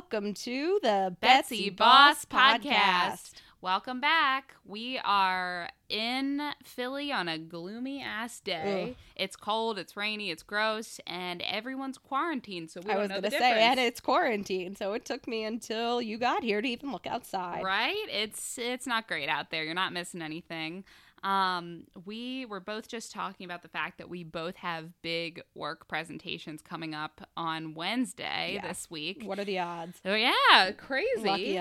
Welcome to the Betsy Boss Podcast. Welcome back. We are in Philly on a gloomy ass day. Ugh. It's cold, it's rainy, it's gross, and everyone's quarantined. So we I was gonna say, and it's quarantine, so it took me until you got here to even look outside. right? It's it's not great out there. You're not missing anything. Um, we were both just talking about the fact that we both have big work presentations coming up on Wednesday Yeah. this week. What are the odds? Oh yeah, crazy.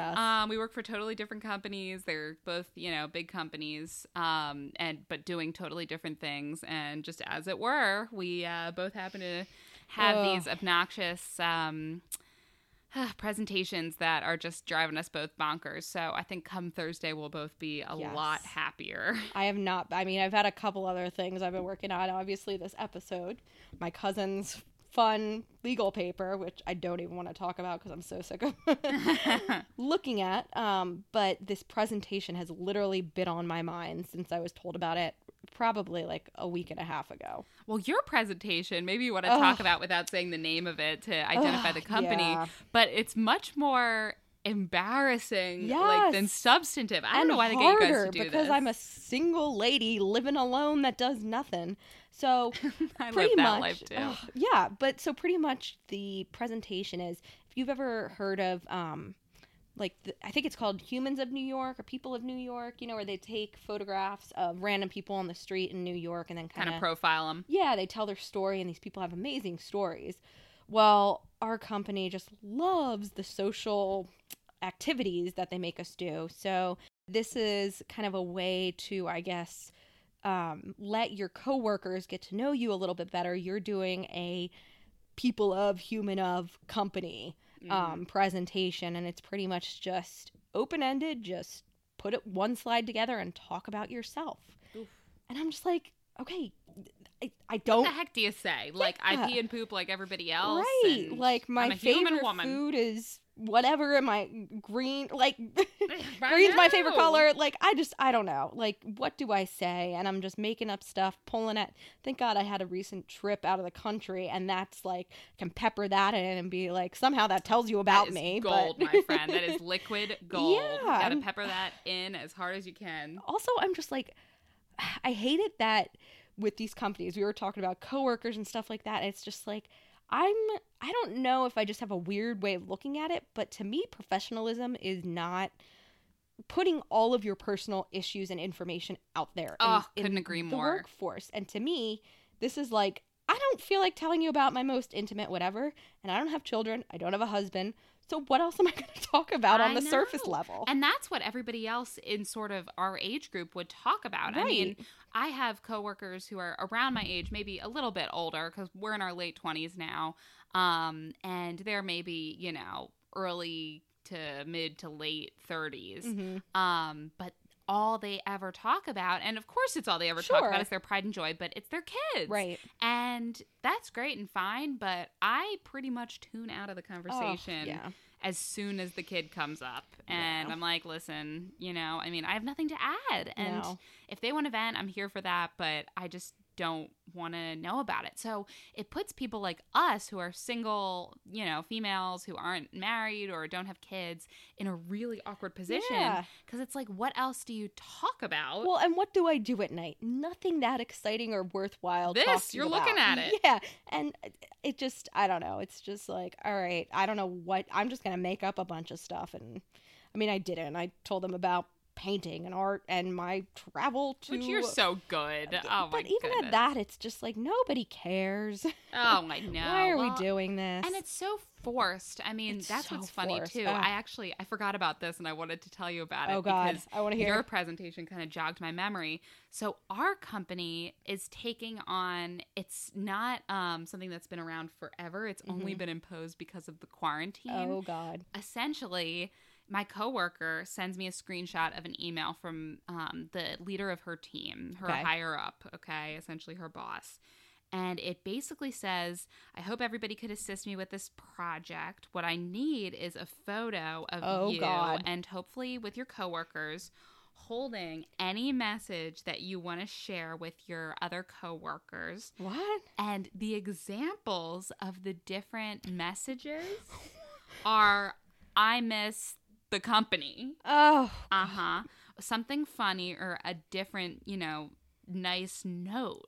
Um, we work for totally different companies. They're both, you know, big companies, um, and but doing totally different things. And just as it were, we uh, both happen to have these obnoxious um, presentations that are just driving us both bonkers. So I think come Thursday we'll both be a Yes. lot happier. I have not. I mean, I've had a couple other things I've been working on. Obviously, this episode, my cousin's fun legal paper, which I don't even want to talk about because I'm so sick of looking at. Um, but this presentation has literally been on my mind since I was told about it probably like a week and a half ago. Well, your presentation, maybe you want to talk about without saying the name of it to identify Ugh, the company, yeah. but it's much more embarrassing like than substantive. I don't and know why they get you guys to do because this. I'm a single lady living alone that does nothing. So I pretty much, life too. ugh, yeah. But so pretty much the presentation is if you've ever heard of um, like the, I think it's called Humans of New York or People of New York. You know, where they take photographs of random people on the street in New York and then kind of profile them. yeah, they tell their story, and these people have amazing stories. Well, our company just loves the social activities that they make us do. So, this is kind of a way to, I guess, um, let your coworkers get to know you a little bit better. You're doing a people of, human of company Mm-hmm. um, presentation, and it's pretty much just open ended. Just put it one slide together and talk about yourself. Oof. And I'm just like, okay, I, I don't What the heck do you say? Like I pee and poop like everybody else. right. Like my I'm a human favorite woman. food is whatever. And my green, like I green's my favorite color. Like I just, I don't know. Like what do I say? And I'm just making up stuff, pulling it. Thank God I had a recent trip out of the country, and that's like can pepper that in and be like somehow that tells you about me. That is me. gold, but my friend. That is liquid gold. Yeah, you gotta I'm- pepper that in as hard as you can. also i'm just like i hate it that with these companies we were talking about coworkers and stuff like that it's just like i'm i don't know if i just have a weird way of looking at it but to me professionalism is not putting all of your personal issues and information out there in- Oh, in couldn't agree the more. workforce and to me this is like i don't feel like telling you about my most intimate whatever and i don't have children i don't have a husband so what else am i going to talk about on I the surface level And that's what everybody else in sort of our age group would talk about. I mean, I have coworkers who are around my age, maybe a little bit older because we're in our late 20s now. Um, and they're maybe, you know, early to mid to late 30s. Mhm. Um, but all they ever talk about, and of course it's all they ever talk about is their pride and joy, but it's their kids. right And that's great and fine, but I pretty much tune out of the Oh, conversation yeah as soon as the kid comes up. And Yeah. I'm like, listen, you know, I mean, I have nothing to add. And No. if they want to vent, I'm here for that, but I just don't want to know about it. So it puts people like us who are single, you know, females who aren't married or don't have kids in a really awkward position Yeah. because it's like, what else do you talk about? Well, and what do I do at night? Nothing that exciting or worthwhile. to This, to you you're looking at it. Yeah, and it just, I don't know. It's just like, all right, I don't know what. I'm just gonna make up a bunch of stuff, and I mean, I didn't. I told them about painting and art and my travel to. Which you're so good. Oh my but even goodness. at that, it's just like nobody cares. Oh, I know. Why are Well, we doing this? And it's so forced. I mean, It's that's so what's funny forced. too. Ugh. I actually I forgot about this and I wanted to tell you about it oh God, because I want to hear. your presentation kind of jogged my memory. So our company is taking on it's not um, something that's been around forever. It's only Mhm. been imposed because of the quarantine. oh God. Essentially, my coworker sends me a screenshot of an email from um, the leader of her team, her Okay. higher up, okay, essentially her boss. And it basically says, I hope everybody could assist me with this project. What I need is a photo of Oh, you God. and hopefully with your coworkers holding any message that you want to share with your other coworkers. What? And the examples of the different messages are I miss the company. Oh, Uh huh. Something funny or a different, you know, nice note.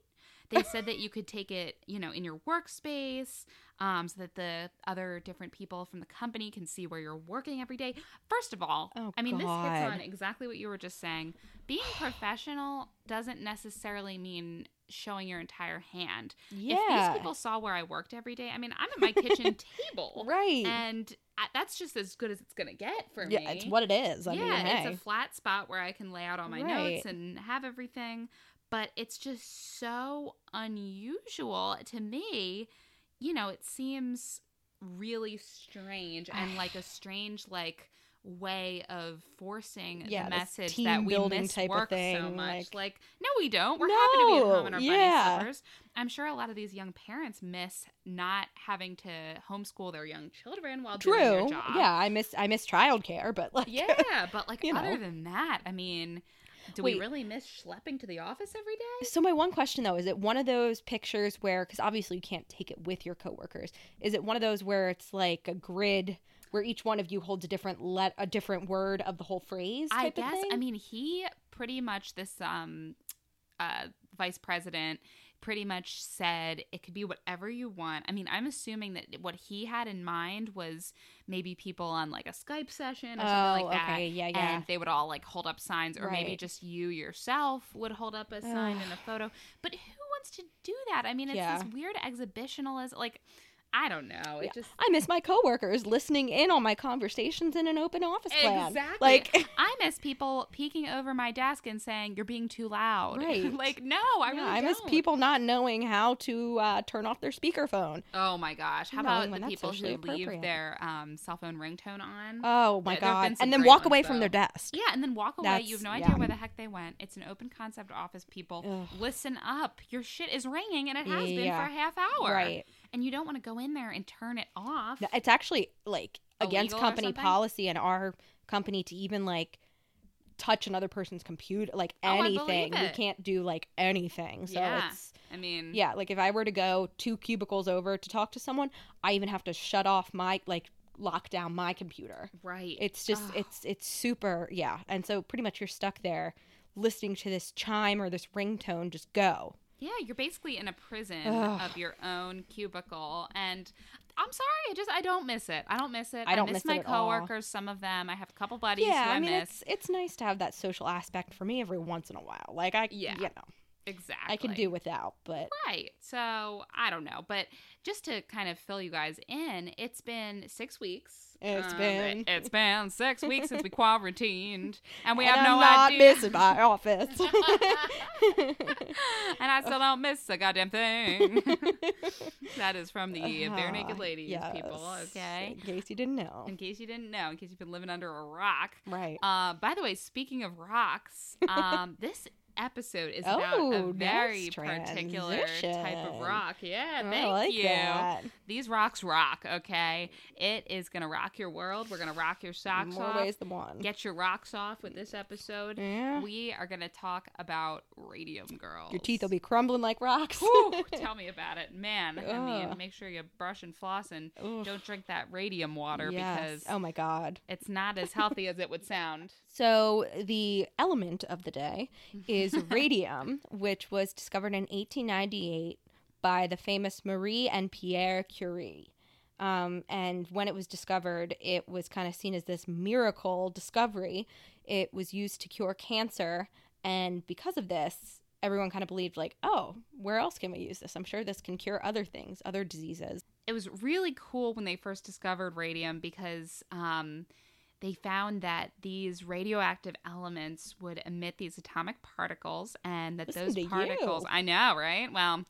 They said that you could take it, you know, in your workspace um, so that the other different people from the company can see where you're working every day. First of all, Oh, I mean, this hits on exactly what you were just saying. Being professional doesn't necessarily mean showing your entire hand. Yeah. If these people saw where I worked every day, I mean, I'm at my kitchen table. right. And that's just as good as it's going to get for yeah, me. Yeah, it's what it is. I yeah, mean, hey. it's a flat spot where I can lay out all my Right. notes and have everything. But it's just so unusual to me. You know, it seems really strange and like a strange, like, way of forcing Yeah, the message that we miss work so much. like- Like, no, we don't. We're happy to be at home in our No, bunny yeah. slippers. I'm sure a lot of these young parents miss not having to homeschool their young children while doing their True. job. Yeah, I miss I miss childcare, but like Yeah, but like other know. than that, I mean, do we really miss schlepping to the office every day? So my one question though is it one of those pictures where because obviously you can't take it with your coworkers. Is it one of those where it's like a grid where each one of you holds a different let a different word of the whole phrase? I guess. I mean, he pretty much this um uh vice president pretty much said it could be whatever you want. I mean, I'm assuming that what he had in mind was maybe people on like a Skype session or Oh, something like that. okay, yeah, yeah. And they would all like hold up signs, or maybe just you yourself would hold up a sign in a photo. But who wants to do that? I mean, it's Yeah. this weird exhibitionalism. Like, I don't know. It Yeah. just I miss my coworkers listening in on my conversations in an open office plan. Exactly. Like I miss people peeking over my desk and saying you're being too loud. Right. like no, I yeah, really I miss don't. people not knowing how to uh, turn off their speakerphone. Oh my gosh! How Knowing about when the people who leave their um, cell phone ringtone on? Oh my There- there have been god! And then walk ones, away from their desk. yeah, and then walk away. You have no idea yeah. where the heck they went. It's an open concept office. People, Ugh. listen up. Your shit is ringing, and it has been for a half hour. Right. And you don't want to go in there and turn it off. No, It's actually like against company policy and our company to even like touch another person's computer, like Oh, anything. We can't do like anything. So Yeah. it's I mean, yeah, like if I were to go two cubicles over to talk to someone, I even have to shut off my like lock down my computer. right. It's just Ugh. it's it's super yeah, and so pretty much you're stuck there listening to this chime or this ringtone just go. Yeah, you're basically in a prison Ugh. of your own cubicle, and I'm sorry, I just I don't miss it. I don't miss it. I don't miss, miss my at all. coworkers. Some of them, I have a couple buddies yeah, who I, I mean miss. it's it's nice to have that social aspect for me every once in a while. Like I Yeah. you know, exactly. I can do without, but right. So I don't know, but just to kind of fill you guys in, it's been six weeks. It's Um, been- it's been six weeks since we quarantined, and we and have I'm no not idea. missing my office. and I still don't miss a goddamn thing. that is from the Barenaked Ah, Ladies, people. Okay. In case you didn't know. In case you didn't know, in case you've been living under a rock. Right. Uh, by the way, speaking of rocks, um, this episode is about Oh, a very nice particular type of rock. Yeah, oh, I thank like you. that. These rocks rock, okay? It is going to rock your world. We're going to rock your socks More off. ways than one. Get your rocks off with this episode. yeah. We are going to talk about Radium Girls. Your teeth will be crumbling like rocks. Whew, tell me about it, man. I mean, make sure you brush and floss and Ugh. don't drink that radium water Yes. because oh my god. it's not as healthy as it would sound. So the element of the day is radium, which was discovered in 1898 by the famous Marie and Pierre Curie. Um, and when it was discovered, it was kind of seen as this miracle discovery. It was used to cure cancer, and because of this, everyone kind of believed, like, oh, where else can we use this? I'm sure this can cure other things, other diseases. It was really cool when they first discovered radium because um, they found that these radioactive elements would emit these atomic particles, and that Listen those to you. particles, I know, right? Well,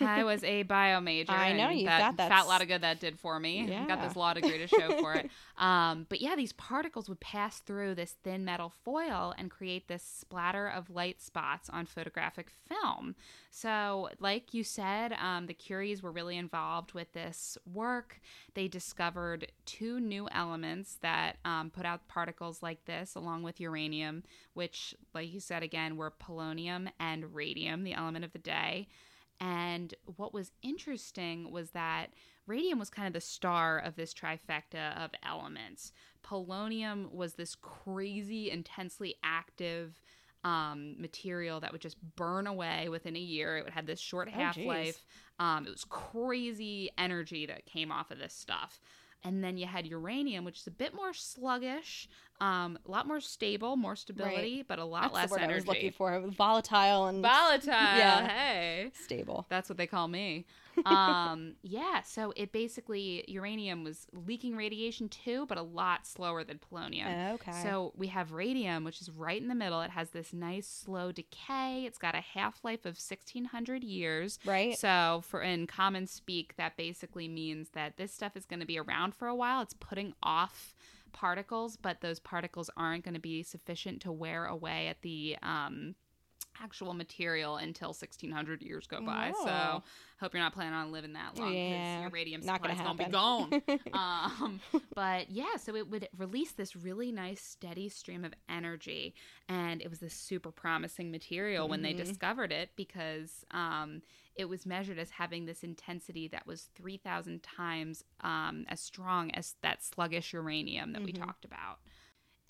I was a bio major. I know, you've that got that fat lot of good that did for me. I got Yeah. this law degree to show for it. Um, but yeah, these particles would pass through this thin metal foil and create this splatter of light spots on photographic film. So, like you said, um, the Curies were really involved with this work. They discovered two new elements that um, put out particles like this, along with uranium, which, like you said again, were polonium and radium, the element of the day. And what was interesting was that radium was kind of the star of this trifecta of elements. Polonium was this crazy, intensely active um, material that would just burn away within a year. It would have this short Oh, half life. Um, it was crazy energy that came off of this stuff. And then you had uranium, which is a bit more sluggish, um, a lot more stable, more stability, but a lot That's less energy. I was looking for. Volatile and Volatile. Yeah. Hey. stable. That's what they call me. Um, yeah, so it basically uranium was leaking radiation too, but a lot slower than polonium. Okay. So we have radium, which is right in the middle. It has this nice slow decay. It's got a half life of sixteen hundred years. right. So for in common speak, that basically means that this stuff is going to be around for a while. It's putting off particles, but those particles aren't going to be sufficient to wear away at the um, actual material until 1600 years go by. So hope you're not planning on living that long because Yeah, your radium not gonna supply is going to be gone. um, but yeah, so it would release this really nice steady stream of energy, and it was this super promising material when they Mhm. discovered it because um, it was measured as having this intensity that was 3,000 times um, as strong as that sluggish uranium that we Mhm. talked about.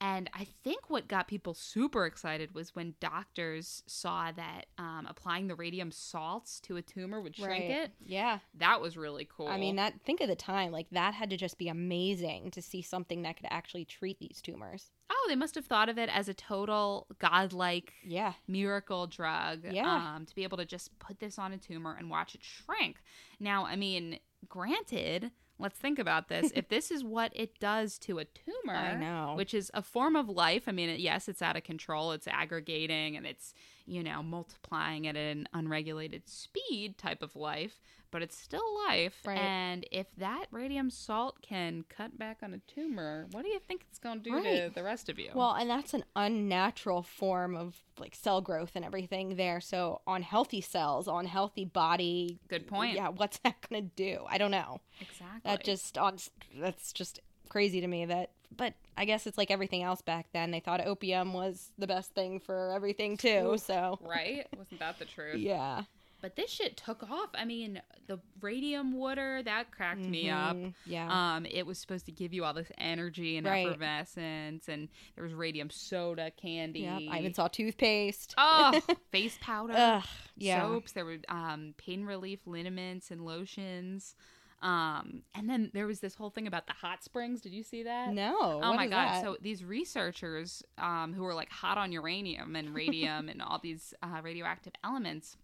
And I think what got people super excited was when doctors saw that um, applying the radium salts to a tumor would shrink Right. it. Yeah. That was really cool. I mean, that think of the time. Like that had to just be amazing to see something that could actually treat these tumors. oh, they must have thought of it as a total godlike Yeah. miracle drug. Yeah. Um, to be able to just put this on a tumor and watch it shrink. Now, I mean, granted, let's think about this. if this is what it does to a tumor, I know. which is a form of life. I mean, it, yes, it's out of control. It's aggregating and it's, you know, multiplying at an unregulated speed type of life, but it's still life. Right. And if that radium salt can cut back on a tumor, what do you think it's going to do to the rest of you? Well, and that's an unnatural form of like cell growth and everything there. So on healthy cells, on healthy body. Good point. Yeah, what's that going to do? I don't know. exactly. That just on that's just crazy to me that but I guess it's like everything else back then. They thought opium was the best thing for everything too. So right? Wasn't that the truth? yeah. But this shit took off. I mean, the radium water that cracked me up. Yeah. Um, it was supposed to give you all this energy and Right. effervescence, and there was radium soda candy. Yep. I even saw toothpaste. oh, face powder, Ugh. Yeah. soaps. There were um, pain relief liniments and lotions. Um, and then there was this whole thing about the hot springs. Did you see that? No. Oh my god! that? So these researchers, um, who were like hot on uranium and radium and all these uh, radioactive elements,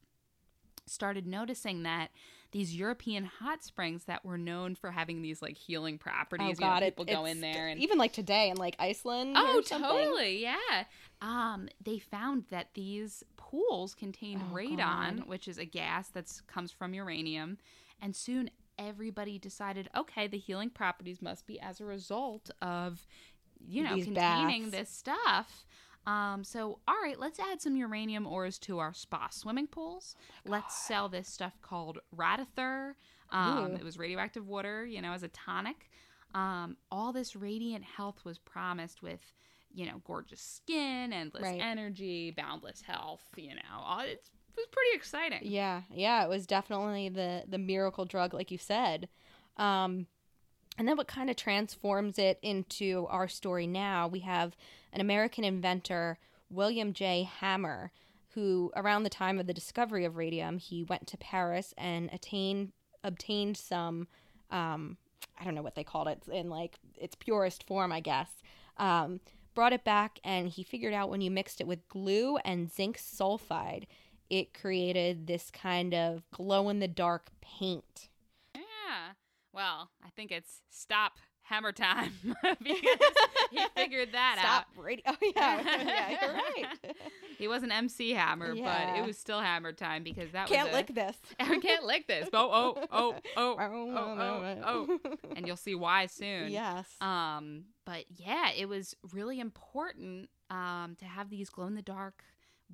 started noticing that these European hot springs that were known for having these like healing properties. oh you know, god, it- people go in there and even like today in like Iceland. oh, totally, yeah. Um, they found that these pools contained Oh, radon, God. which is a gas that comes from uranium, and soon everybody decided, okay, the healing properties must be as a result of, you know, These containing baths. this stuff. Um, so, all right, let's add some uranium ores to our spa swimming pools. let's sell this stuff called Radithor. Um, it was radioactive water, you know, as a tonic. Um, all this radiant health was promised with, you know, gorgeous skin, endless Right. energy, boundless health. You know, all, it was pretty exciting. Yeah, yeah, it was definitely the the miracle drug, like you said. Um, and then what kind of transforms it into our story now? We have an American inventor, William J. Hammer, who around the time of the discovery of radium, he went to Paris and attained obtained some um, I don't know what they called it in like its purest form, I guess. Um, brought it back and he figured out when you mixed it with glue and zinc sulfide, it created this kind of glow in the dark paint. Yeah. Well, I think it's stop hammer time because he figured that Stop out. Stop radio. Oh yeah, yeah, you're right. He wasn't MC Hammer, but it was still hammer time because that Can't was a, lick this. I can't lick this. Oh, oh, oh, oh, oh, oh, oh. And you'll see why soon. Yes. Um, but yeah, it was really important um to have these glow in the dark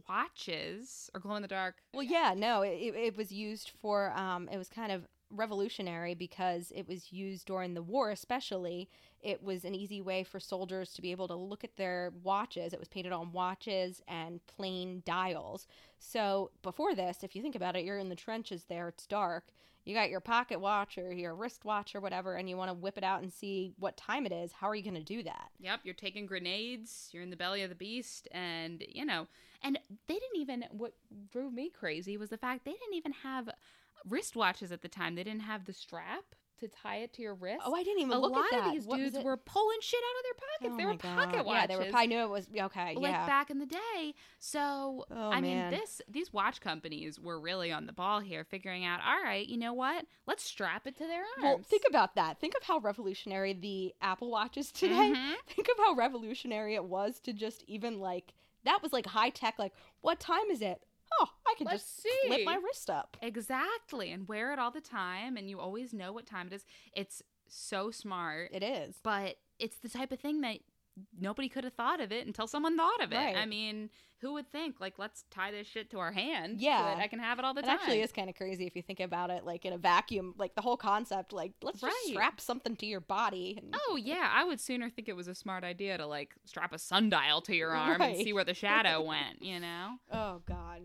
watches or glow in the dark. Well, yeah, no, it, it- it was used for, um, it was kind of revolutionary because it was used during the war, especially. It was an easy way for soldiers to be able to look at their watches. It was painted on watches and plane dials. So before this, if you think about it, you're in the trenches there, it's dark. You got your pocket watch or your wristwatch or whatever, and you want to whip it out and see what time it is. How are you going to do that? Yep, you're taking grenades. You're in the belly of the beast, and you know, and they didn't even. What drove me crazy was the fact they didn't even have wristwatches at the time. They didn't have the strap to tie it to your wrist. Oh, I didn't even a look lot at that. of these What dudes were pulling shit out of their pockets. Oh they were God. pocket watches. Yeah, they were. I knew it was okay. like yeah. back in the day. So Oh, I mean, this these watch companies were really on the ball here, figuring out. All right, you know what? Let's strap it to their arms. Well, think about that. Think of how revolutionary the Apple Watch is today. Mhm. Think of how revolutionary it was to just even like that was like high tech. Like, what time is it? Oh, I can Let's just flip my wrist up. Exactly, and wear it all the time, and you always know what time it is. It's so smart, It is. but it's the type of thing that nobody could have thought of it until someone thought of it. Right. I mean, who would think like let's tie this shit to our hand? so Yeah. that I can have it all the It time. actually is kind of crazy if you think about it. Like in a vacuum, like the whole concept. Like, let's just strap something to your body. And, Oh yeah, I would sooner think it was a smart idea to like strap a sundial to your arm and see where the shadow went. You know? Oh God.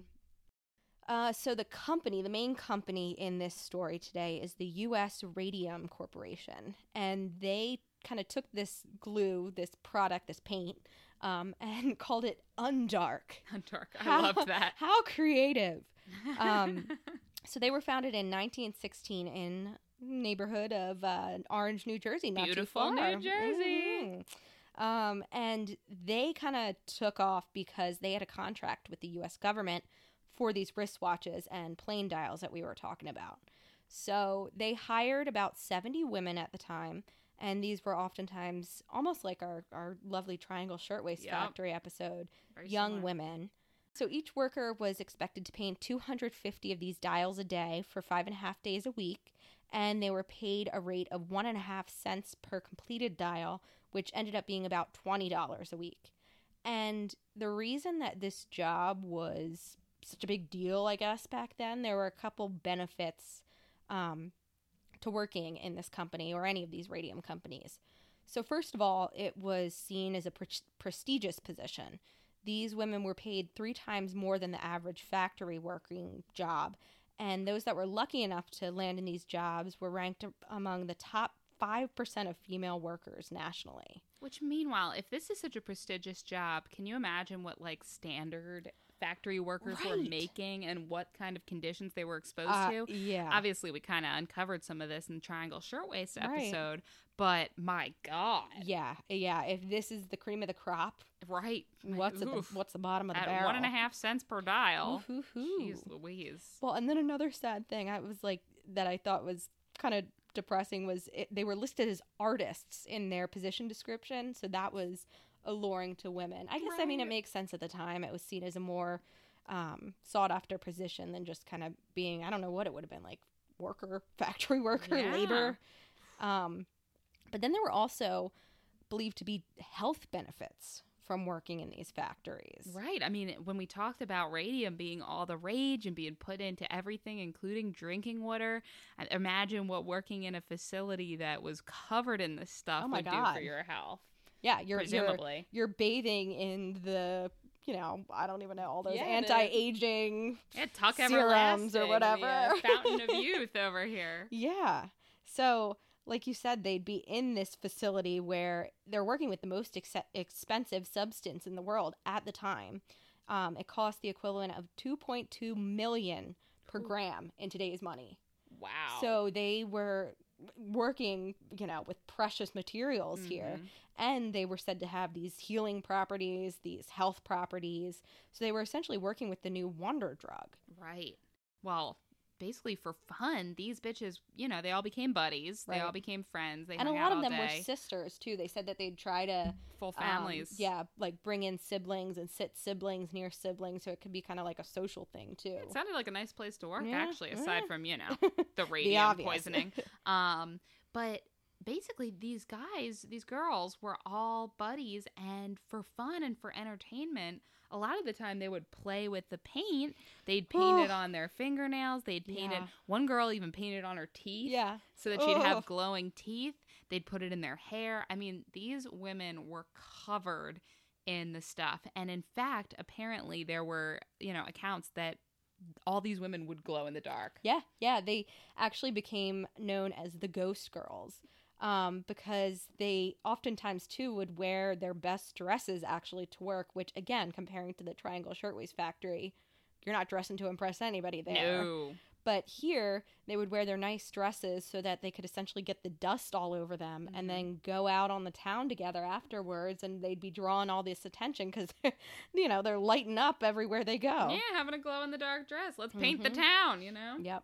Uh, so the company, the main company in this story today is the U.S. Radium Corporation, and they kind of took this glue, this product, this paint, um, and called it Undark. Dark. I How- loved that. How creative! Um, So they were founded in 1916 in neighborhood of uh, Orange, New Jersey. Not Beautiful too New far. Jersey. Mhm. Um, and they kind of took off because they had a contract with the U.S. government for these wristwatches and plane dials that we were talking about. So they hired about 70 women at the time, and these were oftentimes almost like our, our lovely Triangle Shirtwaist Yep. Factory episode Very young similar. women. So each worker was expected to paint 250 of these dials a day for five and a half days a week, and they were paid a rate of one and a half cents per completed dial, which ended up being about $20 a week. And the reason that this job was such a big deal, I guess, back then, there were a couple benefits um, to working in this company or any of these radium companies. So, first of all, it was seen as a pre- prestigious position. These women were paid three times more than the average factory working job. And those that were lucky enough to land in these jobs were ranked among the top 5% of female workers nationally. Which meanwhile, if this is such a prestigious job, can you imagine what like standard factory workers were making and what kind of conditions they were exposed Uh, to? yeah. Obviously, we kind of uncovered some of this in the Triangle Shirtwaist Right. episode, but my God, yeah, yeah. If this is the cream of the crop, right? what's at the, what's the bottom of the at barrel? one and a half cents per dial? Ooh, hoo, hoo. Jeez Louise. Well, and then another sad thing I was like that I thought was kind of depressing was it, they were listed as artists in their position description, so that was alluring to women. I guess I mean it makes sense at the time. It was seen as a more um, sought after position than just kind of being I don't know what it would have been like worker, factory worker, Yeah. labor. Um, but then there were also believed to be health benefits from working in these factories. Right. I mean, when we talked about radium being all the rage and being put into everything, including drinking water, imagine what working in a facility that was covered in this stuff Oh would do for your health. Yeah, you're you're you're bathing in the you know I don't even know all those Yeah, anti-aging. Yeah, Serums or whatever. uh, fountain of youth over here. Yeah. So, like you said, they'd be in this facility where they're working with the most ex- expensive substance in the world at the time. Um, it cost the equivalent of 2.2 million per Ooh. gram in today's money. Wow. So they were working, you know, with precious materials here. Mhm. and they were said to have these healing properties, these health properties. So they were essentially working with the new wonder drug. Right. Well, basically for fun, these bitches, you know, they all became buddies. They all became friends. They and a lot of them were sisters too. They said that they'd try to full um, families. yeah, like bring in siblings and sit siblings near siblings, so it could be kind of like a social thing too. It sounded like a nice place to work, Yeah, actually, aside yeah. from, you know, the radium obvious. poisoning. Um, but basically, these guys, these girls were all buddies, and for fun and for entertainment, a lot of the time they would play with the paint. They'd paint it on their fingernails. They'd paint it. One girl even painted on her teeth. yeah, so that she'd have glowing teeth. They'd put it in their hair. I mean, these women were covered in the stuff. And in fact, apparently there were, you know, accounts that all these women would glow in the dark. yeah, yeah. They actually became known as the Ghost Girls. Um, because they oftentimes too would wear their best dresses actually to work, which again, comparing to the Triangle Shirtwaist Factory, you're not dressing to impress anybody there. No. But here, they would wear their nice dresses so that they could essentially get the dust all over them Mhm. and then go out on the town together afterwards and they'd be drawing all this attention because, you know, they're lighting up everywhere they go. Yeah, having a glow in the dark dress. Let's paint Mhm. the town, you know? Yep.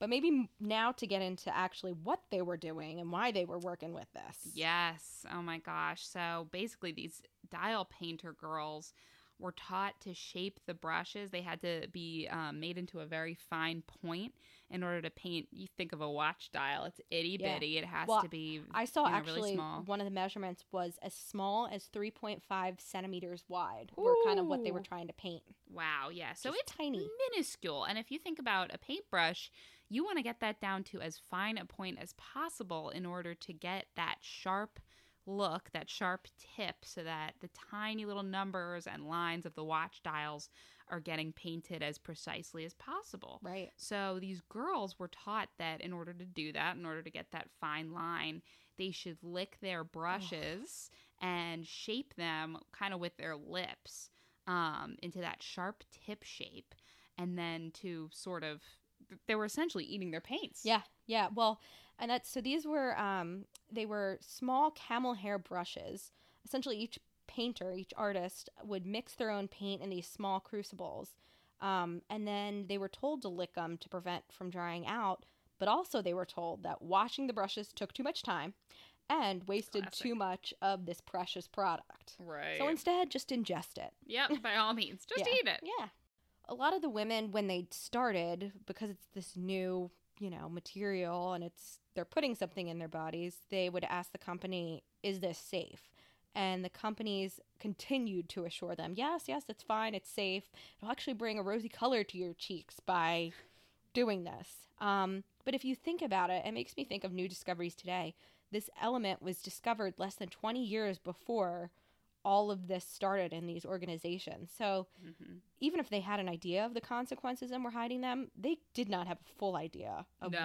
But maybe now to get into actually what they were doing and why they were working with this. Yes. Oh my gosh. So basically, these dial painter girls were taught to shape the brushes. They had to be um, made into a very fine point in order to paint. You think of a watch dial, it's itty Yeah. bitty. It has Well, to be. I saw you know, really actually small. one of the measurements was as small as 3.5 centimeters wide, Ooh. were kind of what they were trying to paint. Wow. Yeah. So Just it's tiny. minuscule. And if you think about a paintbrush, you want to get that down to as fine a point as possible in order to get that sharp look, that sharp tip, so that the tiny little numbers and lines of the watch dials are getting painted as precisely as possible. Right. So these girls were taught that in order to do that, in order to get that fine line, they should lick their brushes and shape them kind of with their lips um, into that sharp tip shape, and then to sort of they were essentially eating their paints. Yeah, yeah. Well, and that's so these were um they were small camel hair brushes. Essentially each painter, each artist would mix their own paint in these small crucibles. Um, and then they were told to lick them to prevent from drying out, but also they were told that washing the brushes took too much time and wasted Classic. too much of this precious product. right. So instead, just ingest it. yep, by all means, just Yeah. eat it. Yeah. A lot of the women, when they started, because it's this new, you know, material and it's they're putting something in their bodies, they would ask the company, "Is this safe?" And the companies continued to assure them, "Yes, yes, it's fine, it's safe. It'll actually bring a rosy color to your cheeks by doing this." Um, but if you think about it, it makes me think of new discoveries today. This element was discovered less than 20 years before all of this started in these organizations. So hmm even if they had an idea of the consequences and were hiding them, they did not have a full idea of No.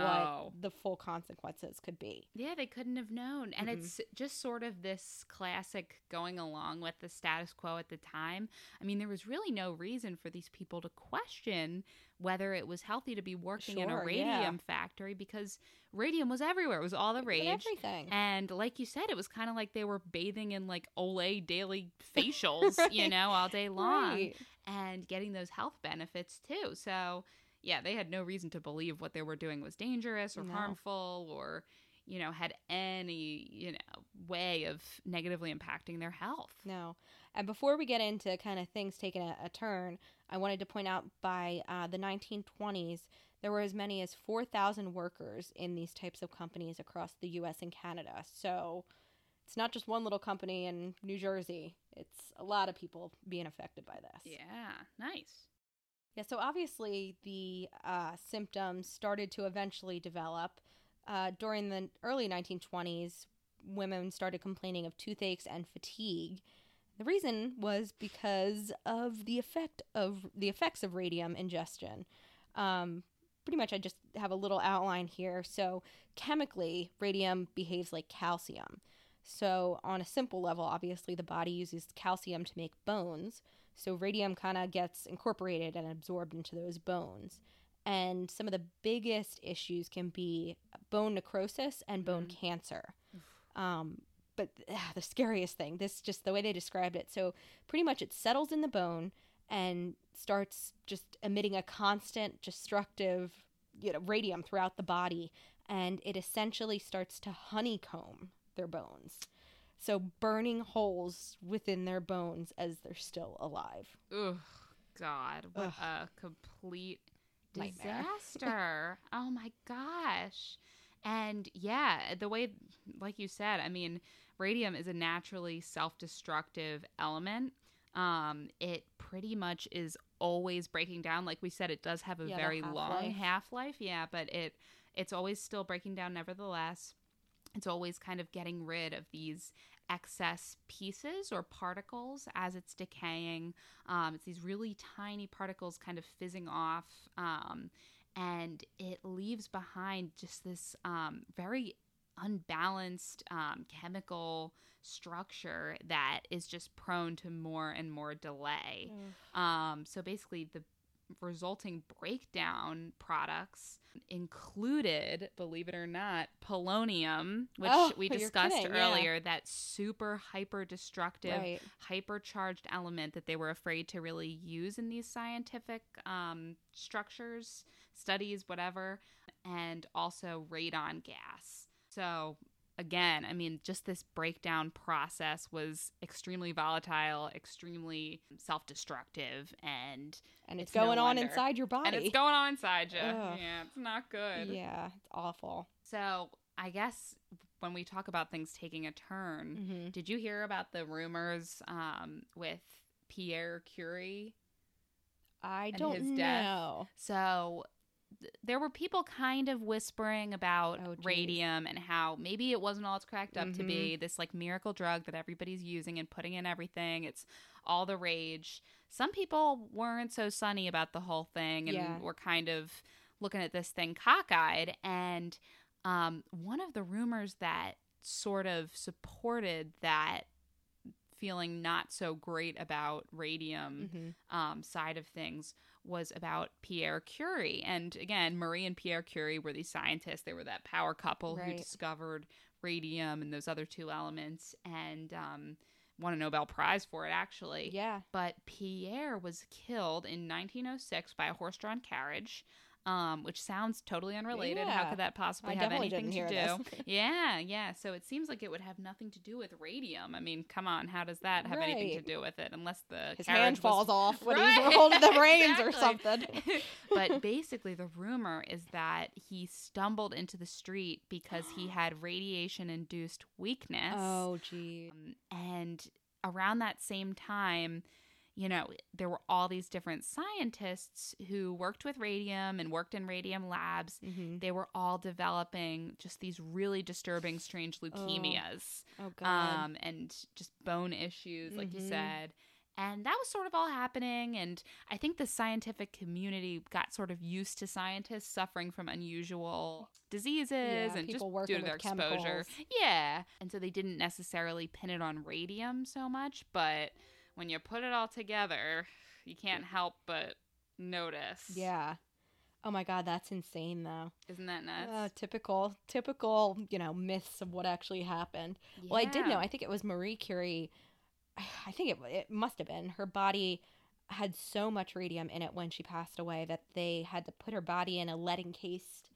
what the full consequences could be. Yeah, they couldn't have known. And Mm-mm. it's just sort of this classic going along with the status quo at the time. I mean, there was really no reason for these people to question whether it was healthy to be working in a radium yeah. factory because radium was everywhere. It was all the With rage. everything. And like you said, it was kind of like they were bathing in like Olay daily facials, you know, all day long Right. And getting those health benefits too. So, yeah, they had no reason to believe what they were doing was dangerous or No. harmful or, you know, had any, you know, way of negatively impacting their health. No. And before we get into kind of things taking a, a turn, I wanted to point out by uh, the 1920s, there were as many as 4,000 workers in these types of companies across the US and Canada. So it's not just one little company in New Jersey, it's a lot of people being affected by this. Yeah, nice. Yeah, so obviously the uh, symptoms started to eventually develop. Uh, during the early 1920s, women started complaining of toothaches and fatigue. The reason was because of the effect of the effects of radium ingestion. Um, pretty much, I just have a little outline here. So, chemically, radium behaves like calcium. So, on a simple level, obviously, the body uses calcium to make bones. So radium kind of gets incorporated and absorbed into those bones. And some of the biggest issues can be bone necrosis and bone Mhm. cancer. Um, but ah, the scariest thing, this just the way they described it. So pretty much it settles in the bone and starts just emitting a constant destructive you know radium throughout the body and it essentially starts to honeycomb their bones so burning holes within their bones as they're still alive Ugh, God, what Ugh. a complete disaster. oh my gosh. And yeah, the way, like you said, I mean, radium is a naturally self destructive element. Um, it pretty much is always breaking down. Like we said, it does have a Yeah, very long half-life. half life. Yeah, but it it's always still breaking down nevertheless. It's always kind of getting rid of these excess pieces or particles as it's decaying. Um, it's these really tiny particles kind of fizzing off, um, and it leaves behind just this um, very unbalanced um, chemical structure that is just prone to more and more delay. Um, so basically, the resulting breakdown products included, believe it or not, polonium, which Oh, we discussed kidding, yeah. earlier, that super hyper destructive, right hypercharged element that they were afraid to really use in these scientific um, structures, studies, whatever, and also radon gas. So, again, I mean, just this breakdown process was extremely volatile, extremely self destructive, and and it's, it's no going on inside your body and it's going on inside you. Ugh. Yeah, it's not good. yeah it's awful So, I guess when we talk about things taking a turn, hmm did you hear about the rumors um, with Pierre Curie? i don't know So th- there were people kind of whispering about Oh, radium and how maybe it wasn't all it's cracked up to Mhm. be this like miracle drug that everybody's using and putting in everything. It's all the rage. Some people weren't so sunny about the whole thing and Yeah. were kind of looking at this thing cockeyed. And um, one of the rumors that sort of supported that feeling not so great about radium hmm um, side of things was about Pierre Curie. And again, Marie and Pierre Curie were these scientists. They were that power couple who discovered radium and those other two elements and um, won a Nobel Prize for it, actually. yeah But Pierre was killed in 1906 by a horse drawn carriage. Um, which sounds totally unrelated. How could that possibly I have anything to do? yeah, yeah. So it seems like it would have nothing to do with radium. I mean, come on, how does that have anything to do with it? Unless the his hand was falls off when Right, he's holding the reins or something but basically, the rumor is that he stumbled into the street because he had radiation induced weakness. oh gee Um, and around that same time, you know, there were all these different scientists who worked with radium and worked in radium labs. hmm They were all developing just these really disturbing, strange leukemias oh god um, and just bone issues, like you Mhm. said. And that was sort of all happening. And I think the scientific community got sort of used to scientists suffering from unusual diseases Yeah, and just people due working to their with exposure. Yeah. And so they didn't necessarily pin it on radium so much. But when you put it all together, you can't help but notice. yeah oh my god that's insane though Isn't that nuts? Uh, typical, typical, you know, myths of what actually happened. Well, I did know. I think it was Marie Curie. I think it it must have been her body had so much radium in it when she passed away that they had to put her body in a lead encased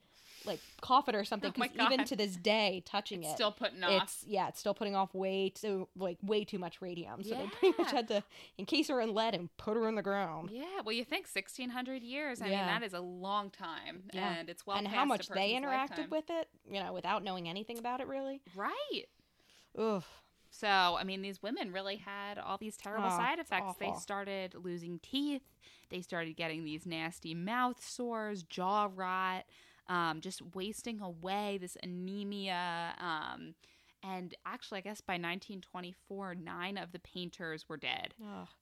like coffin or something Oh because even to this day touching It's it still putting off. it's yeah it's still putting off way too like way too much radium so they pretty much had to encase her in lead and put her in the ground Yeah, well, you think 1600 years. I Yeah. mean, that is a long time. Yeah. And it's well and how much they interacted lifetime. with it you know without knowing anything about it really Right. Ugh. So, I mean, these women really had all these terrible Oh, side effects. They started losing teeth. They started getting these nasty mouth sores, jaw rot, um, just wasting away, this anemia. Um, and actually, I guess by 1924, nine of the painters were dead.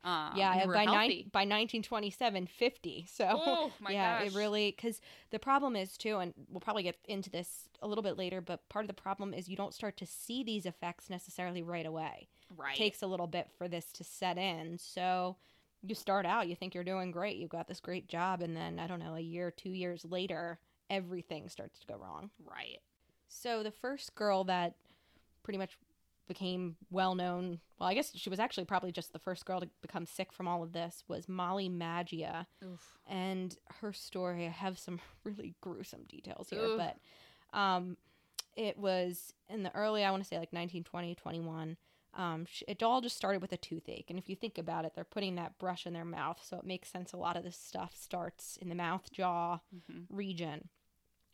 Um, yeah, by healthy. by 1927, 50. So Oh my yeah, gosh! it really because the problem is too, and we'll probably get into this a little bit later. But part of the problem is you don't start to see these effects necessarily right away. right. It takes a little bit for this to set in. So you start out, you think you're doing great, you've got this great job, and then I don't know, a year, two years later, everything starts to go wrong. right. So the first girl that pretty much became well known. Well, I guess she was actually probably just the first girl to become sick from all of this. Was Molly Maggia, Oof. and her story. I have some really gruesome details here, Ugh. but um, it was in the early, I want to say like 1920, 21. Um, it all just started with a toothache. And if you think about it, they're putting that brush in their mouth. So it makes sense. A lot of this stuff starts in the mouth, jaw Mhm. region.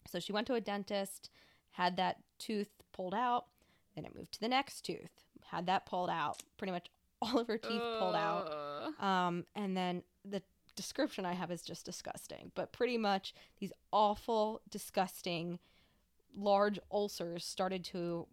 So she went to a dentist, had that tooth pulled out. Then it moved to the next tooth, had that pulled out. Pretty much all of her teeth pulled out. Um, and then the description I have is just disgusting. But pretty much these awful, disgusting, large ulcers started to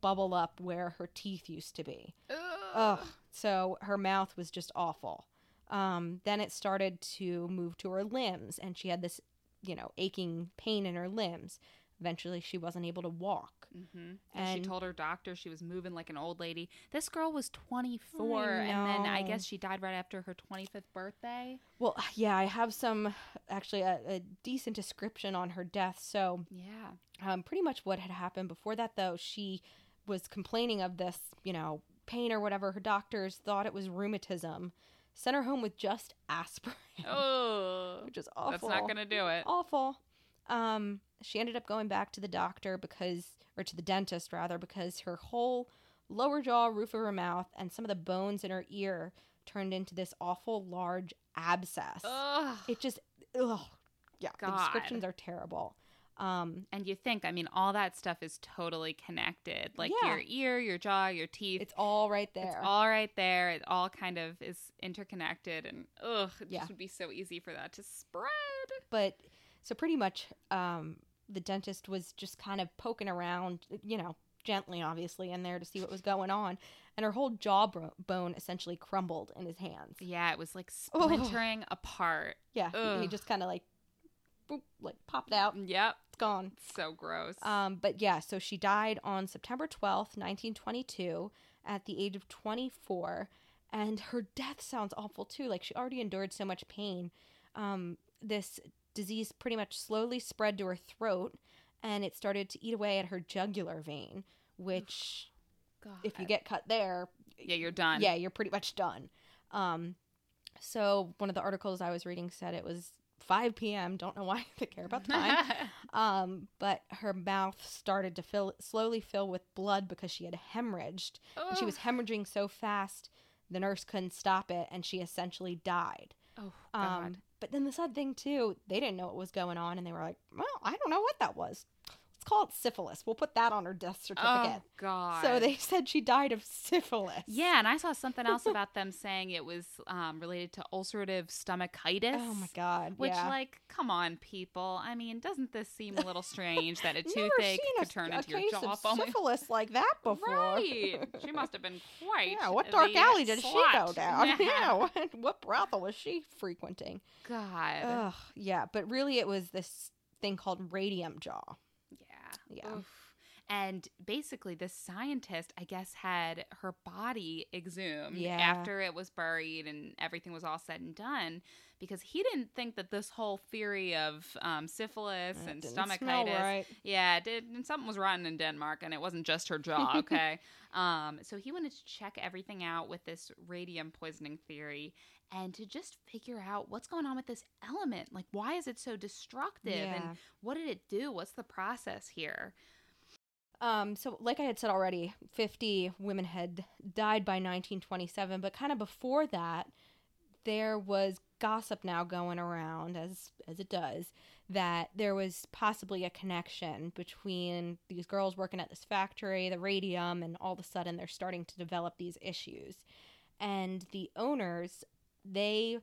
bubble up where her teeth used to be. Ugh. Ugh. So her mouth was just awful. Um, then it started to move to her limbs, and she had this, you know, aching pain in her limbs. Eventually, she wasn't able to walk. Mhm. And she told her doctor she was moving like an old lady. This girl was 24, I and then I guess she died right after her 25th birthday. Well, yeah, I have some actually a, a decent description on her death. So, Yeah. um, pretty much what had happened before that, though, she was complaining of this, you know, pain or whatever. Her doctors thought it was rheumatism. Sent her home with just aspirin, Oh, which is awful. that's not gonna do it. awful. Um, she ended up going back to the doctor because, or to the dentist rather, because her whole lower jaw, roof of her mouth, and some of the bones in her ear turned into this awful large abscess. Ugh. It just, ugh, yeah. The descriptions are terrible. Um, And you think, I mean, all that stuff is totally connected. Like Yeah. your ear, your jaw, your teeth. it's all right there. It's all right there. It all kind of is interconnected, and ugh, it Yeah. just would be so easy for that to spread. but so pretty much, um, the dentist was just kind of poking around, you know, gently, obviously, in there to see what was going on, and her whole jaw bone essentially crumbled in his hands. Yeah, it was like Ugh. splintering apart. Yeah, he- he just kind of like, boop, like popped out. Yep, It's gone. so gross. Um, but yeah, so she died on September twelfth, nineteen twenty-two, at the age of twenty-four, and her death sounds awful too. Like she already endured so much pain. Um, this disease pretty much slowly spread to her throat, and it started to eat away at her jugular vein. Which, God. if you get cut there, yeah, you're done. yeah, you're pretty much done. Um, so one of the articles I was reading said it was 5 p.m. Don't know why they care about the time. um, but her mouth started to fill slowly fill with blood because she had hemorrhaged, and she was hemorrhaging so fast the nurse couldn't stop it, and she essentially died. Oh God. Um, but then the sad thing too, they didn't know what was going on, and they were like, "Well, I don't know what that was. Let's call it syphilis. We'll put that on her death certificate." oh God. so they said she died of syphilis. Yeah, and I saw something else about them saying it was um, related to ulcerative stomatitis. Oh my god. Which, yeah. like, come on, people. I mean, doesn't this seem a little strange that a toothache could a, turn a into your case jaw of syphilis like that before. Right. She must have been quite. Yeah, what dark alley did she go down? Yeah. Yeah, what, what brothel was she frequenting? God. Ugh, yeah, but really it was this thing called radium jaw. Yeah. Oof. And basically, this scientist, I guess, had her body exhumed Yeah. after it was buried and everything was all said and done because he didn't think that this whole theory of um, syphilis That and stomachitis. right. Yeah, did. And something was rotten in Denmark, and it wasn't just her jaw, okay? um, so he wanted to check everything out with this radium poisoning theory and to just figure out what's going on with this element. Like, why is it so destructive? Yeah. And what did it do? What's the process here? Um, so like I had said already, 50 women had died by 1927, but kind of before that, there was gossip now going around as as it does that there was possibly a connection between these girls working at this factory, the radium, and all of a sudden they're starting to develop these issues. And the owners, they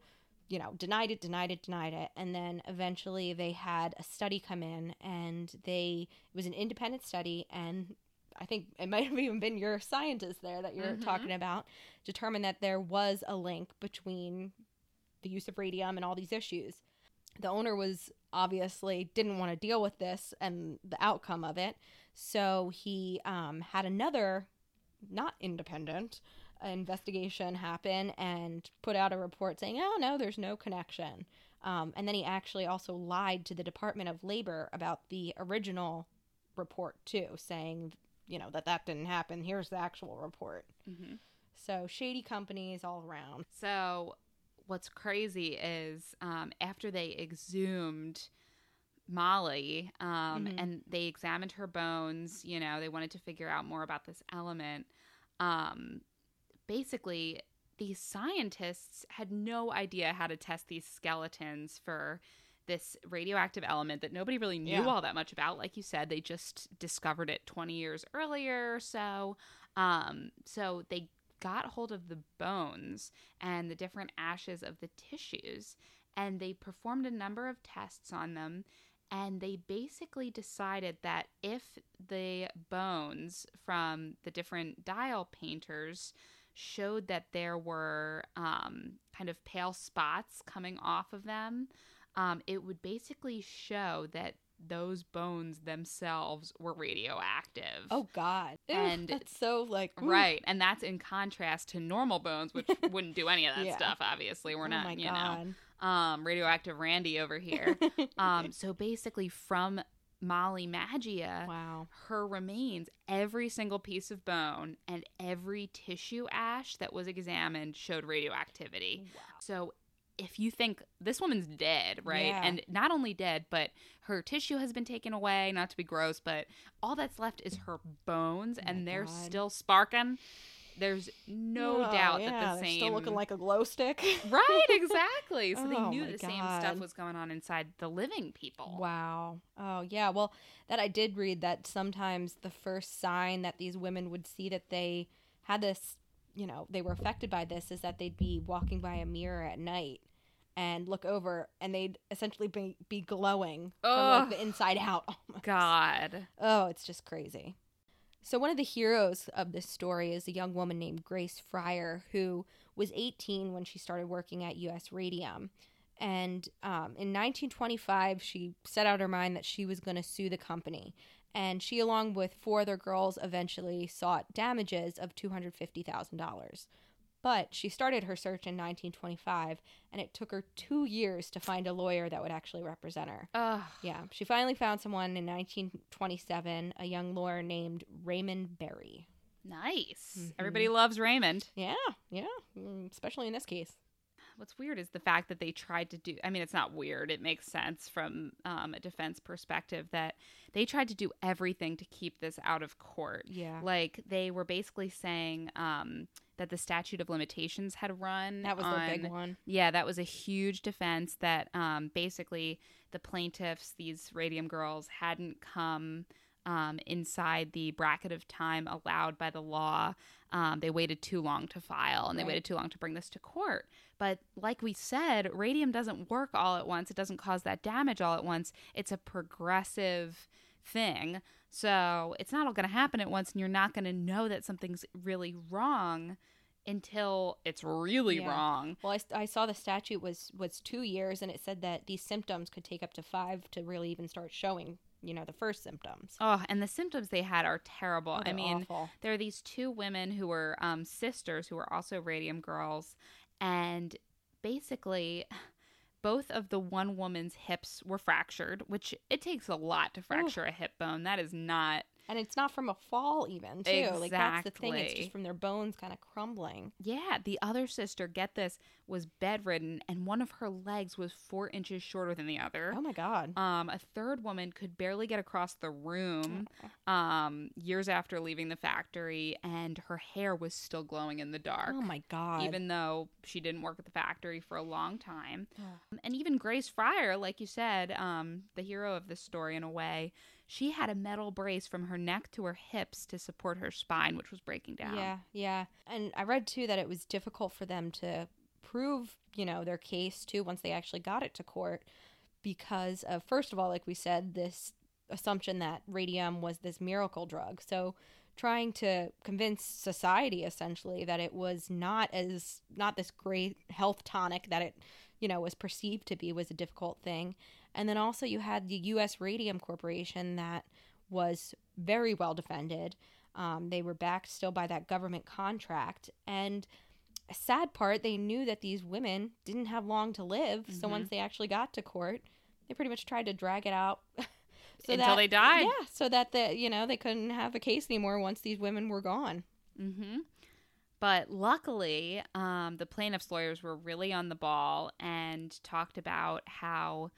you know, denied it, denied it, denied it, and then eventually they had a study come in, and they it was an independent study, and I think it might have even been your scientist there that you're Mhm. talking about, determined that there was a link between the use of radium and all these issues. The owner was obviously didn't want to deal with this and the outcome of it, so he um, had another, not independent, investigation happen and put out a report saying, "Oh no, there's no connection." Um, and then he actually also lied to the Department of Labor about the original report too, saying you know, that that didn't happen. Here's the actual report. hmm So shady companies all around. So, what's crazy is um, after they exhumed Molly um, Mhm. and they examined her bones, you know, they wanted to figure out more about this element. Um, basically, these scientists had no idea how to test these skeletons for this radioactive element that nobody really knew Yeah. all that much about. Like you said, they just discovered it 20 years earlier or so. Um, so they got hold of the bones and the different ashes of the tissues and they performed a number of tests on them and they basically decided that if the bones from the different dial painters showed that there were um, kind of pale spots coming off of them, um, it would basically show that those bones themselves were radioactive. Oh God. Ew, And- that's so like ooh. Right, and that's in contrast to normal bones, which wouldn't do any of that Yeah. stuff. Obviously, we're oh not, you know, um, radioactive Randy over here. um, so basically, from Molly Maggia, wow. her remains, every single piece of bone and every tissue ash that was examined showed radioactivity. Wow. So if you think this woman's dead, right? Yeah. And not only dead, but her tissue has been taken away, not to be gross, but all that's left is her bones Oh and they're God. still sparking. There's no Oh, doubt yeah, that the same still looking like a glow stick. Right, exactly. So they Oh knew my the same stuff was going on inside the living people. Wow. Oh, yeah. Well, that I did read that sometimes the first sign that these women would see that they had this, you know, they were affected by this is that they'd be walking by a mirror at night and look over and they'd essentially be, be glowing from like the inside out. almost. God. Oh, it's just crazy. So, one of the heroes of this story is a young woman named Grace Fryer, who was 18 when she started working at US Radium. And um, in 1925, she set out her mind that she was going to sue the company. And she, along with four other girls, eventually sought damages of $250,000. But she started her search in 1925, and it took her two years to find a lawyer that would actually represent her. Ugh. Yeah, she finally found someone in 1927, a young lawyer named Raymond Berry. Nice. Mhm. Everybody loves Raymond. Yeah, yeah, mm, especially in this case. What's weird is the fact that they tried to do. I mean, it's not weird. It makes sense from um, a defense perspective that they tried to do everything to keep this out of court. Yeah, Like they were basically saying um, that the statute of limitations had run. that was on, the big one. Yeah, that was a huge defense that um, basically the plaintiffs, these radium girls, hadn't come um, inside the bracket of time allowed by the law. Um, they waited too long to file and they Right. waited too long to bring this to court. But like we said, radium doesn't work all at once, it doesn't cause that damage all at once. It's a progressive thing. So it's not all going to happen at once, and you're not going to know that something's really wrong until it's really Yeah. wrong. Well, I, I saw the statute was was two years, and it said that these symptoms could take up to five to really even start showing. You know, the first symptoms. Oh, and the symptoms they had are terrible. Oh, I mean, awful. there are these two women who were um, sisters who were also radium girls, and basically, both of the one woman's hips were fractured, which it takes a lot to fracture a hip bone. That is not. And it's not from a fall, even too. Like that's the thing; it's just from their bones kind of crumbling. Yeah, the other sister, get this, was bedridden, and one of her legs was four inches shorter than the other. Oh my god! Um, a third woman could barely get across the room um, years after leaving the factory, and her hair was still glowing in the dark. Oh my god! Even though she didn't work at the factory for a long time. And even Grace Fryer, like you said, um, the hero of this story in a way, she had a metal brace from her neck to her hips to support her spine, which was breaking down. Yeah, yeah. And I read too that it was difficult for them to prove, you know, their case too once they actually got it to court because of first of all, like we said, this assumption that radium was this miracle drug. So trying to convince society essentially that it was not as not this great health tonic that it, you know, was perceived to be was a difficult thing. And then also you had the US Radium Corporation that was very well defended. Um, they were backed still by that government contract. And a sad part, they knew that these women didn't have long to live. So Mhm. once they actually got to court, they pretty much tried to drag it out So until that- they died. Yeah, so that the you know they couldn't have a case anymore once these women were gone. hmm But luckily, um, the plaintiff's lawyers were really on the ball and talked about how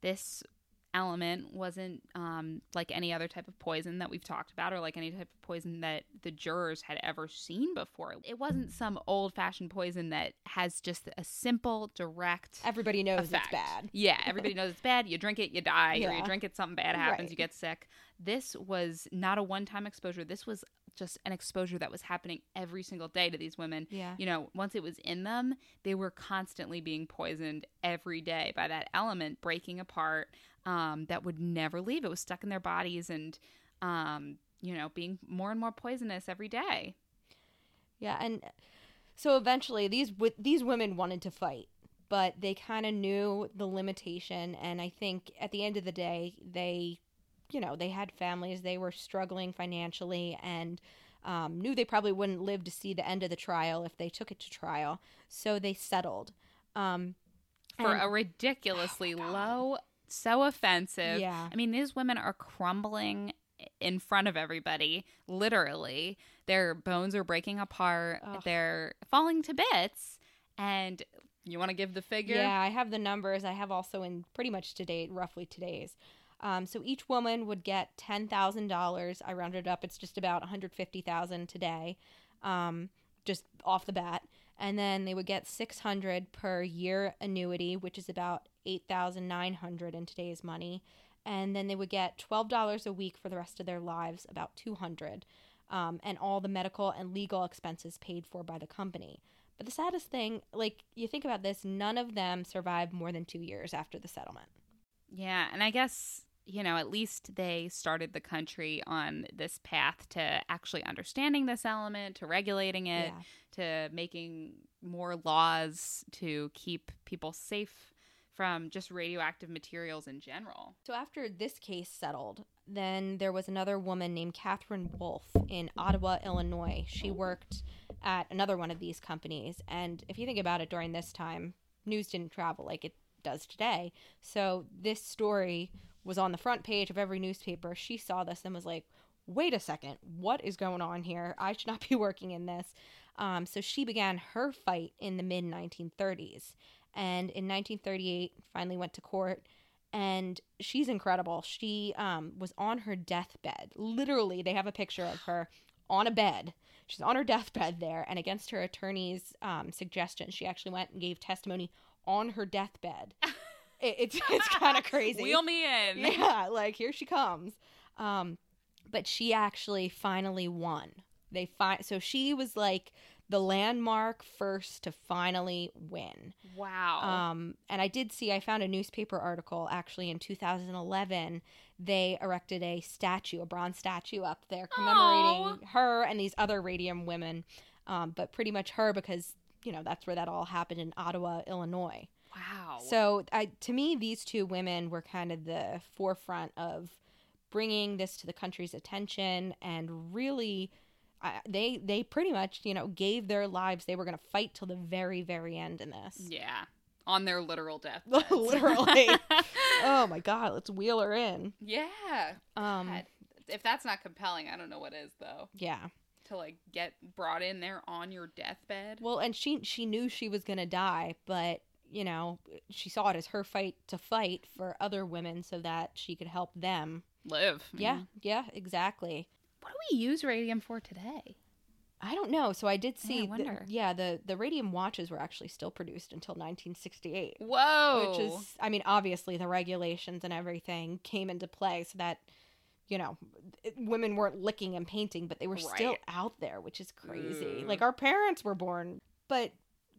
this element wasn't um, like any other type of poison that we've talked about or like any type of poison that the jurors had ever seen before. It wasn't some old fashioned poison that has just a simple, direct. Everybody knows effect. it's bad. Yeah, everybody knows it's bad. You drink it, you die, or you drink it, something bad happens, Right. you get sick. This was not a one time exposure. This was just an exposure that was happening every single day to these women. Yeah. You know, once it was in them, they were constantly being poisoned every day by that element breaking apart um, that would never leave. It was stuck in their bodies and, um, you know, being more and more poisonous every day. Yeah, and so eventually these w- these women wanted to fight, but they kind of knew the limitation and I think at the end of the day they you know, they had families, they were struggling financially and um, knew they probably wouldn't live to see the end of the trial if they took it to trial. So they settled. Um, For and- a ridiculously Oh low, so offensive. Yeah. I mean, these women are crumbling in front of everybody, literally. Their bones are breaking apart, Ugh. they're falling to bits. And you want to give the figure? Yeah, I have the numbers. I have also in pretty much today, roughly today's. Um, so each woman would get ten thousand dollars. I rounded it up. It's just about one hundred fifty thousand today, um, just off the bat. And then they would get six hundred per year annuity, which is about eight thousand nine hundred in today's money. And then they would get twelve dollars a week for the rest of their lives, about two hundred, um, and all the medical and legal expenses paid for by the company. But the saddest thing, like you think about this, none of them survived more than two years after the settlement. Yeah, and I guess you know at least they started the country on this path to actually understanding this element, to regulating it, to making more laws to keep people safe from just radioactive materials in general. So after this case settled, then there was another woman named Catherine Wolfe in Ottawa, Illinois. She worked at another one of these companies, and if you think about it, during this time, news didn't travel like it does today. So this story was on the front page of every newspaper. She saw this and was like, wait a second, what is going on here? I should not be working in this. Um, so she began her fight in the mid 1930s. And in 1938, finally went to court. And she's incredible. She um, was on her deathbed. Literally, they have a picture of her on a bed. She's on her deathbed there. And against her attorney's um, suggestion, she actually went and gave testimony on her deathbed. it, it's it's kind of crazy. Wheel me in. Yeah, like here she comes. Um, but she actually finally won. They fi- so she was like the landmark first to finally win. Wow. Um, and I did see I found a newspaper article actually in 2011. They erected a statue, a bronze statue up there commemorating her and these other radium women. Um, but pretty much her because you know that's where that all happened in Ottawa, Illinois. Wow. So, I, to me, these two women were kind of the forefront of bringing this to the country's attention, and really, I they they pretty much you know gave their lives. They were going to fight till the very very end in this. yeah. On their literal death. Literally. oh my God, let's wheel her in. yeah. Um, God. If that's not compelling, I don't know what is though. yeah. To like get brought in there on your deathbed. Well, and she she knew she was going to die, but you know she saw it as her fight to fight for other women so that she could help them. Live. Yeah, Mhm. yeah, exactly. What do we use radium for today? I don't know. So I did Yeah, I see. the- wonder. yeah, the the radium watches were actually still produced until 1968, Whoa. which is, I mean, obviously the regulations and everything came into play so that, you know, it- women weren't licking and painting, but they were still out there, which is crazy. Ugh. Like our parents were born, but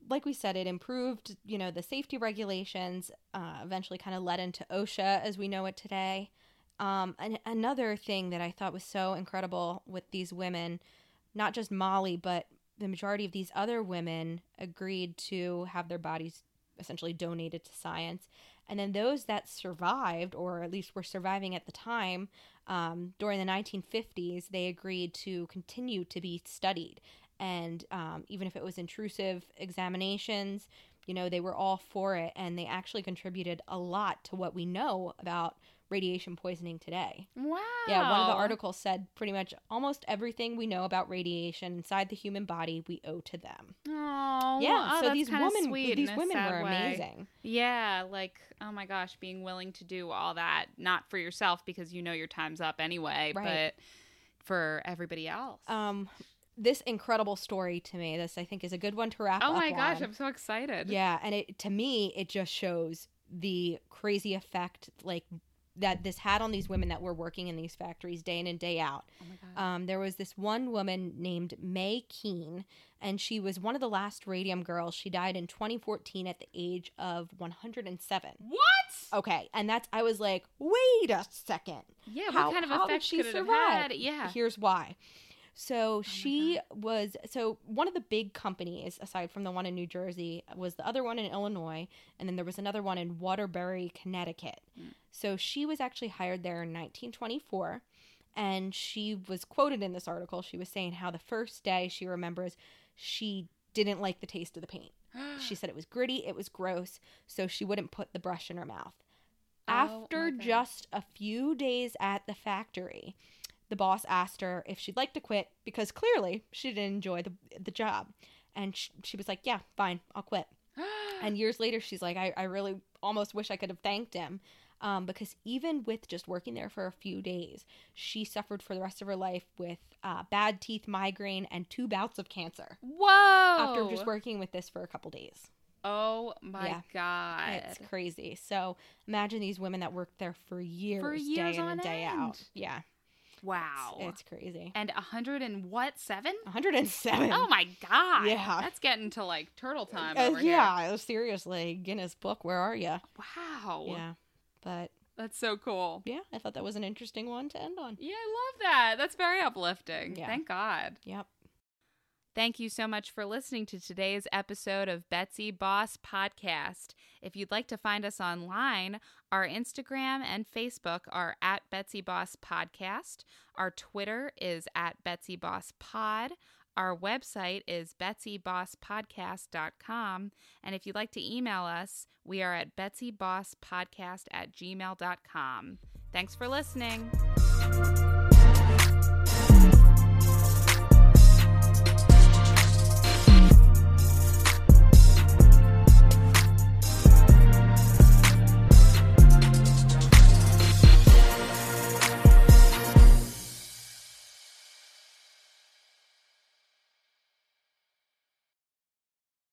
like we said, it improved. You know, the safety regulations uh, eventually kind of led into OSHA as we know it today. Um, and another thing that I thought was so incredible with these women, not just Molly, but the majority of these other women agreed to have their bodies essentially donated to science. And then those that survived, or at least were surviving at the time, um, during the 1950s, they agreed to continue to be studied. And um, even if it was intrusive examinations, you know, they were all for it. And they actually contributed a lot to what we know about radiation poisoning today. Wow. Yeah, one of the articles said pretty much almost everything we know about radiation inside the human body we owe to them. Oh, yeah, oh, so these women sweet these women were way. amazing. Yeah, like oh my gosh, being willing to do all that not for yourself because you know your time's up anyway, Right. but for everybody else. Um this incredible story to me, this I think is a good one to wrap up. oh my gosh, on. I'm so excited. Yeah, and it to me it just shows the crazy effect like that this had on these women that were working in these factories day in and day out. Oh. Um, there was this one woman named Mae Keane, and she was one of the last radium girls. She died in 2014 at the age of 107. what? Okay, and that's I was like, wait a second. Yeah, what kind of how effect she could survive? had? Yeah. Here's why. So my she was so one of the big companies aside from the one in New Jersey was the other one in Illinois and then there was another one in Waterbury, Connecticut. Mm. So she was actually hired there in 1924 and she was quoted in this article. She was saying how the first day she remembers she didn't like the taste of the paint. She said it was gritty, it was gross, so she wouldn't put the brush in her mouth. Oh, After just a few days at the factory, the boss asked her if she'd like to quit because clearly she didn't enjoy the, the job. And she, she was like, Yeah, fine, I'll quit. And years later, she's like, I, I really almost wish I could have thanked him. Um, because even with just working there for a few days, she suffered for the rest of her life with uh, bad teeth, migraine, and two bouts of cancer Whoa. after just working with this for a couple days. Oh my Yeah. god. It's crazy. So imagine these women that worked there for years, years day in and day end. out. Yeah, wow. it's crazy. and a hundred and what seven? 107. Oh my god. Yeah. That's getting to like turtle time Uh, over here. yeah, seriously, Guinness Book, where are you? Wow. Yeah, but That's so cool. yeah, I thought that was an interesting one to end on. Yeah, I love that. That's very uplifting. Yeah. Thank God. Yep. Thank you so much for listening to today's episode of Betsy Boss Podcast. If you'd like to find us online, our Instagram and Facebook are at Betsy Boss Podcast. Our Twitter is at Betsy Boss Pod. Our website is betsybosspodcast.com. And if you'd like to email us, we are at betsybosspodcast at gmail.com. Thanks for listening.